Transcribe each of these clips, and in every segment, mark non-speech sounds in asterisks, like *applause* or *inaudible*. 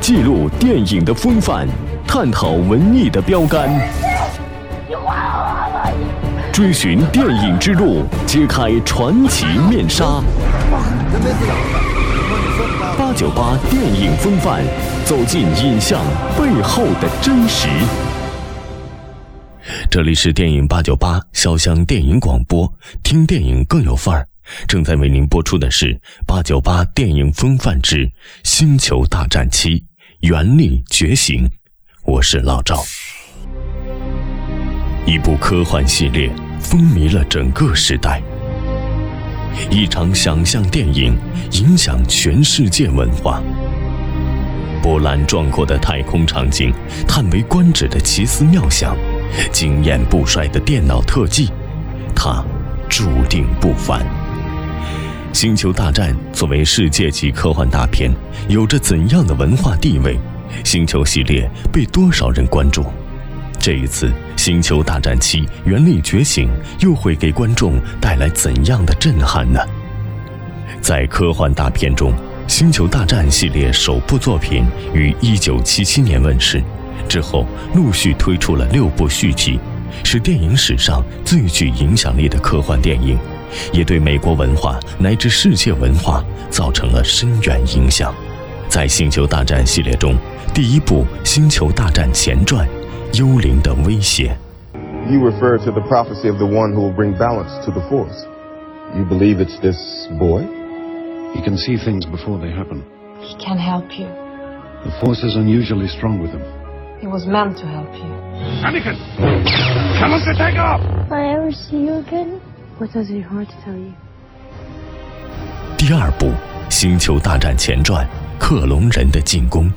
记录电影的风范，探讨文艺的标杆，追寻电影之路，揭开传奇面纱。八九八电影风范，走进影像背后的真实。这里是电影八九八潇湘电影广播，听电影更有范儿。正在为您播出的是八九八电影风范之《星球大战七：原力觉醒》，我是老赵。一部科幻系列风靡了整个时代，一场想象电影影响全世界文化。波澜壮阔的太空场景，叹为观止的奇思妙想，惊艳不衰的电脑特技，它注定不凡。《星球大战》作为世界级科幻大片，有着怎样的文化地位？星球系列被多少人关注？这一次，《星球大战七：原力觉醒》又会给观众带来怎样的震撼呢？在科幻大片中，《星球大战》系列首部作品于1977年问世，之后陆续推出了六部续集，是电影史上最具影响力的科幻电影。也对美国文化乃至世界文化造成了深远影响。在《星球大战》系列中，第一部《星球大战前传》《幽灵的威胁》。You refer to the prophecy of the one who will bring balance to the Force. You believe it's this boy? He can see things before they happen. He can help you. The Force is unusually strong with him. He was meant to help you. Anakin! Tell us to take off! Will I ever see you again, what does it hard to tell you? 第二部《星球大战前传：克隆人的进攻》。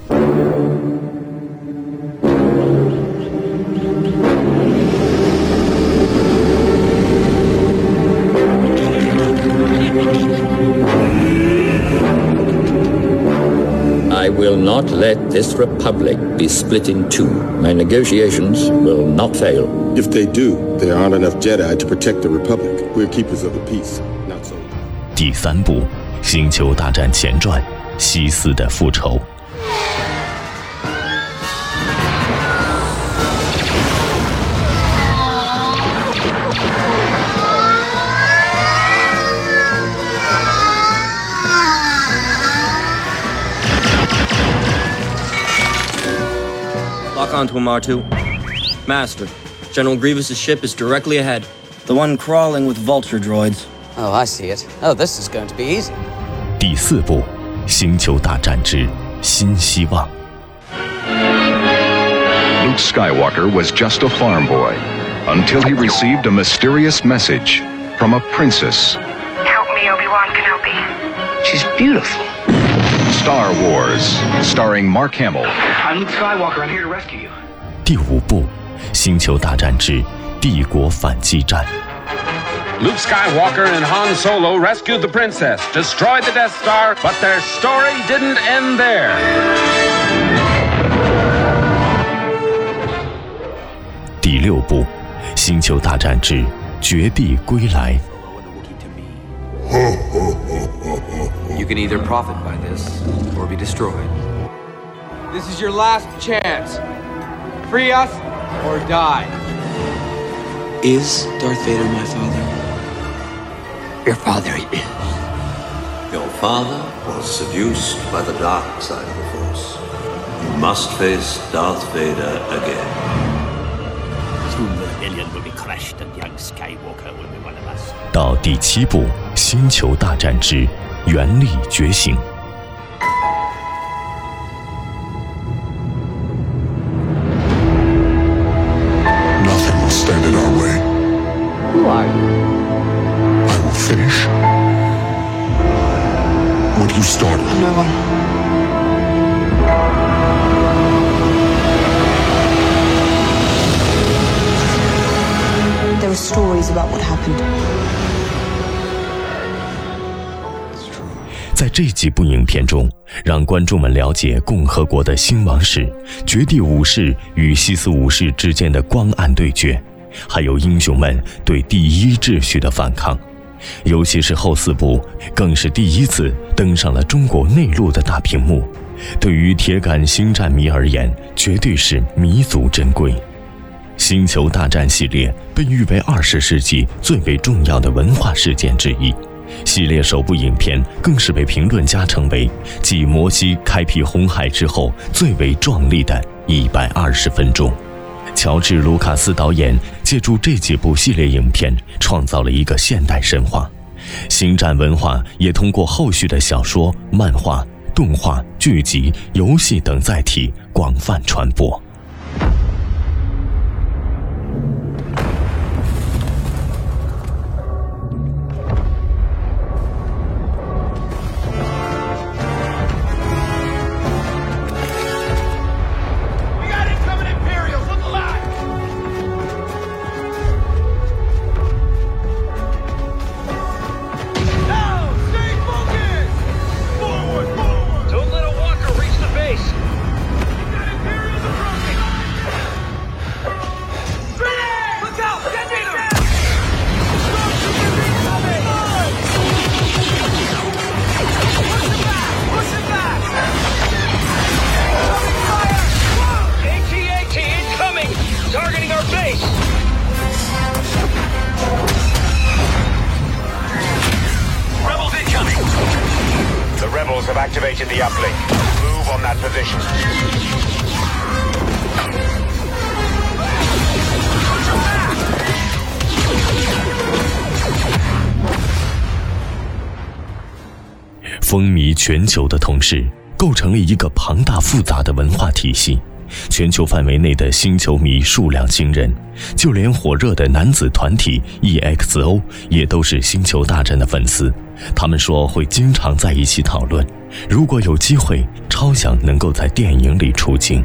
I will not let this republic be split in two. My negotiations will not fail. If they do, there aren't enough Jedi to protect the Republic. We're keepers of the peace, not so. 第三部《星球大战前传：西斯的复仇》。 onto him, R2. Master, General Grievous's ship is directly ahead. The one crawling with vulture droids. Oh, I see it. Oh, this is going to be easy. 第四部《星球大战之新希望》。 Luke Skywalker was just a farm boy until he received a mysterious message from a princess. Help me, Obi-Wan Kenobi. She's beautiful. Star Wars, starring Mark Hamill. I'm Luke Skywalker. I'm here to rescue you. 第五部《星球大战之帝国反击战》。 Luke Skywalker and Han Solo rescued the princess, destroyed the Death Star, but their story didn't end there. 第六部《星球大战之绝地归来》。 You can either profit by this or be destroyed. This is your last chance. Free us or die. Is Darth Vader my father? Your father is. Your father was seduced by the dark side of the Force. You must face Darth Vader again. Soon the rebellion will be crushed and young Skywalker will be one of us. *laughs* 到第七部《星球大战之 原力觉醒》。 Nothing will stand in our way. Who are you? I will finish what you started. No one. There were stories about what happened. 这几部影片中，让观众们了解共和国的兴亡史、绝地武士与西斯武士之间的光暗对决，还有英雄们对第一秩序的反抗。尤其是后四部，更是第一次登上了中国内陆的大屏幕，对于铁杆星战迷而言，绝对是弥足珍贵。《星球大战》系列被誉为二十世纪最为重要的文化事件之一，系列首部影片更是被评论家称为继摩西开辟红海之后最为壮丽的一百二十分钟。乔治·卢卡斯导演借助这几部系列影片，创造了一个现代神话。星战文化也通过后续的小说、漫画、动画、剧集、游戏等载体广泛传播。风靡全球的同时，构成了一个庞大复杂的文化体系。全球范围内的星球迷数量惊人，就连火热的男子团体 EXO 也都是《星球大战》的粉丝。他们说会经常在一起讨论，如果有机会，超想能够在电影里出镜。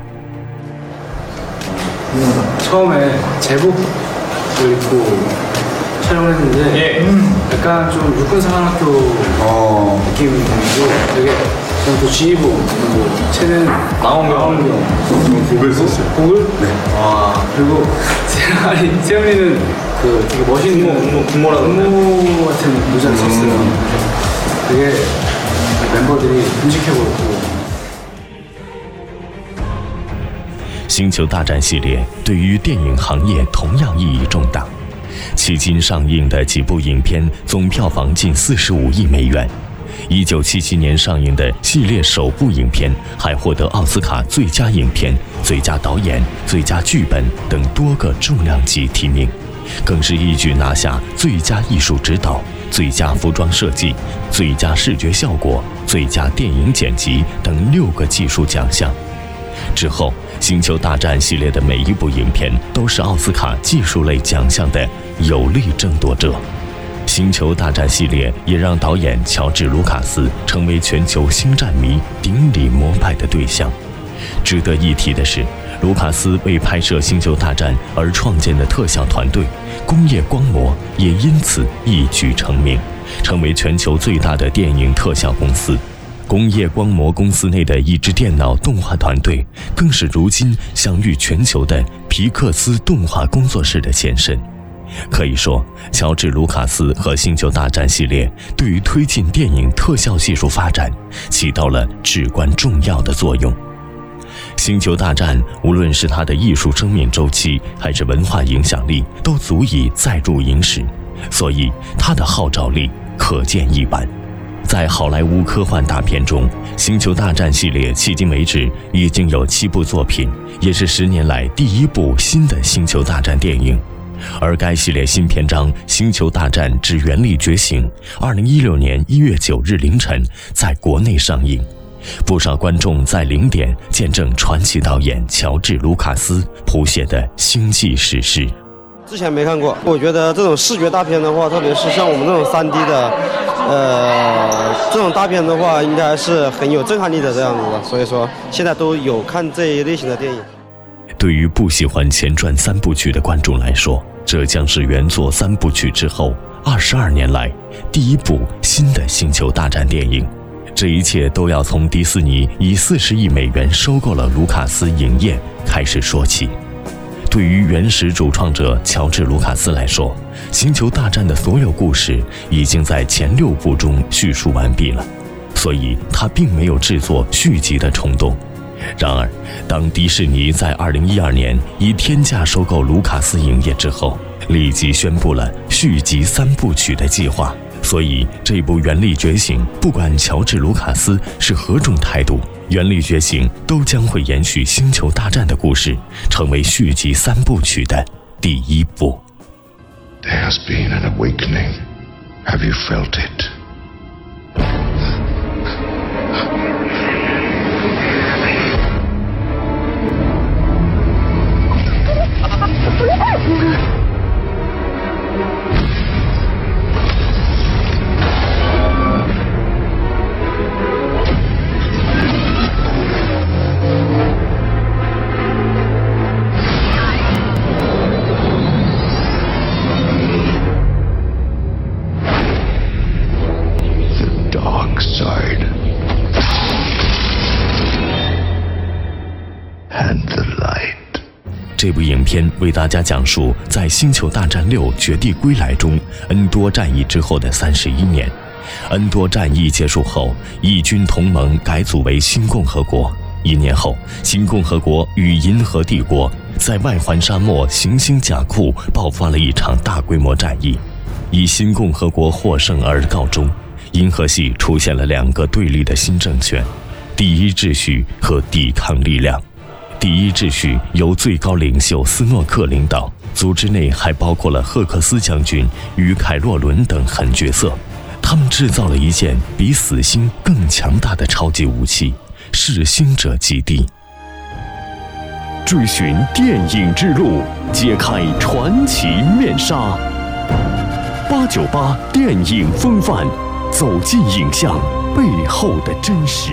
처음에제복을입고촬영을했는데약간좀육군사관학교느낌이고되게 그리고 또 지휘부 그리고 쟤는 나온경 나온경 곡을 썼어요. 곡을? 네. 와 그리고 세아리 세훈이는 그 되게 멋있는 음모 음모라 음모 같은 모자를 썼어요. 되게 멤버들이 듬직해 보였고. 星球大战系列对于电影行业同样意义重大，迄今上映的几部影片总票房近四十五亿美元。 一九七七年上映的系列首部影片还获得奥斯卡最佳影片、最佳导演、最佳剧本等多个重量级提名，更是一举拿下最佳艺术指导、最佳服装设计、最佳视觉效果、最佳电影剪辑等六个技术奖项。之后，《星球大战》系列的每一部影片都是奥斯卡技术类奖项的有力争夺者。《星球大战》系列也让导演乔治·卢卡斯成为全球星战迷顶礼膜拜的对象。值得一提的是，卢卡斯为拍摄《星球大战》而创建的特效团队——工业光魔，也因此一举成名，成为全球最大的电影特效公司。工业光魔公司内的一支电脑动画团队，更是如今享誉全球的皮克斯动画工作室的前身。可以说，乔治·卢卡斯和《星球大战》系列对于推进电影特效技术发展起到了至关重要的作用。《星球大战》无论是它的艺术生命周期，还是文化影响力，都足以载入影史，所以它的号召力可见一斑。在好莱坞科幻大片中，《星球大战》系列迄今为止已经有七部作品，也是十年来第一部新的《星球大战》电影。而该系列新篇章《星球大战之原力觉醒》，二零一六年一月九日凌晨在国内上映，不少观众在零点见证传奇导演乔治·卢卡斯谱写的星际史诗。之前没看过，我觉得这种视觉大片的话，特别是像我们这种三 D 的，呃，这种大片的话，应该是很有震撼力的这样子的。所以说，现在都有看这一类型的电影。对于不喜欢前传三部曲的观众来说，这将是原作三部曲之后二十二年来第一部新的星球大战电影。这一切都要从迪士尼以四十亿美元收购了卢卡斯影业开始说起。对于原始主创者乔治·卢卡斯来说，星球大战的所有故事已经在前六部中叙述完毕了。所以他并没有制作续集的冲动。然而，当迪士尼在2012年以天价收购卢卡斯影业之后，立即宣布了续集三部曲的计划。所以，这部《原力觉醒》，不管乔治·卢卡斯是何种态度，《原力觉醒》都将会延续《星球大战》的故事，成为续集三部曲的第一部。There has been an awakening. Have you felt it? 这部影片为大家讲述在《星球大战六：绝地归来》中恩多战役之后的三十一年。恩多战役结束后，义军同盟改组为新共和国。一年后，新共和国与银河帝国在外环沙漠行星甲库爆发了一场大规模战役，以新共和国获胜而告终。银河系出现了两个对立的新政权：第一秩序和抵抗力量。第一秩序由最高领袖斯诺克领导，组织内还包括了赫克斯将军与凯洛伦等狠角色。他们制造了一件比死星更强大的超级武器——噬星者基地。追寻电影之路，揭开传奇面纱。八九八电影风范。走进影像背后的真实。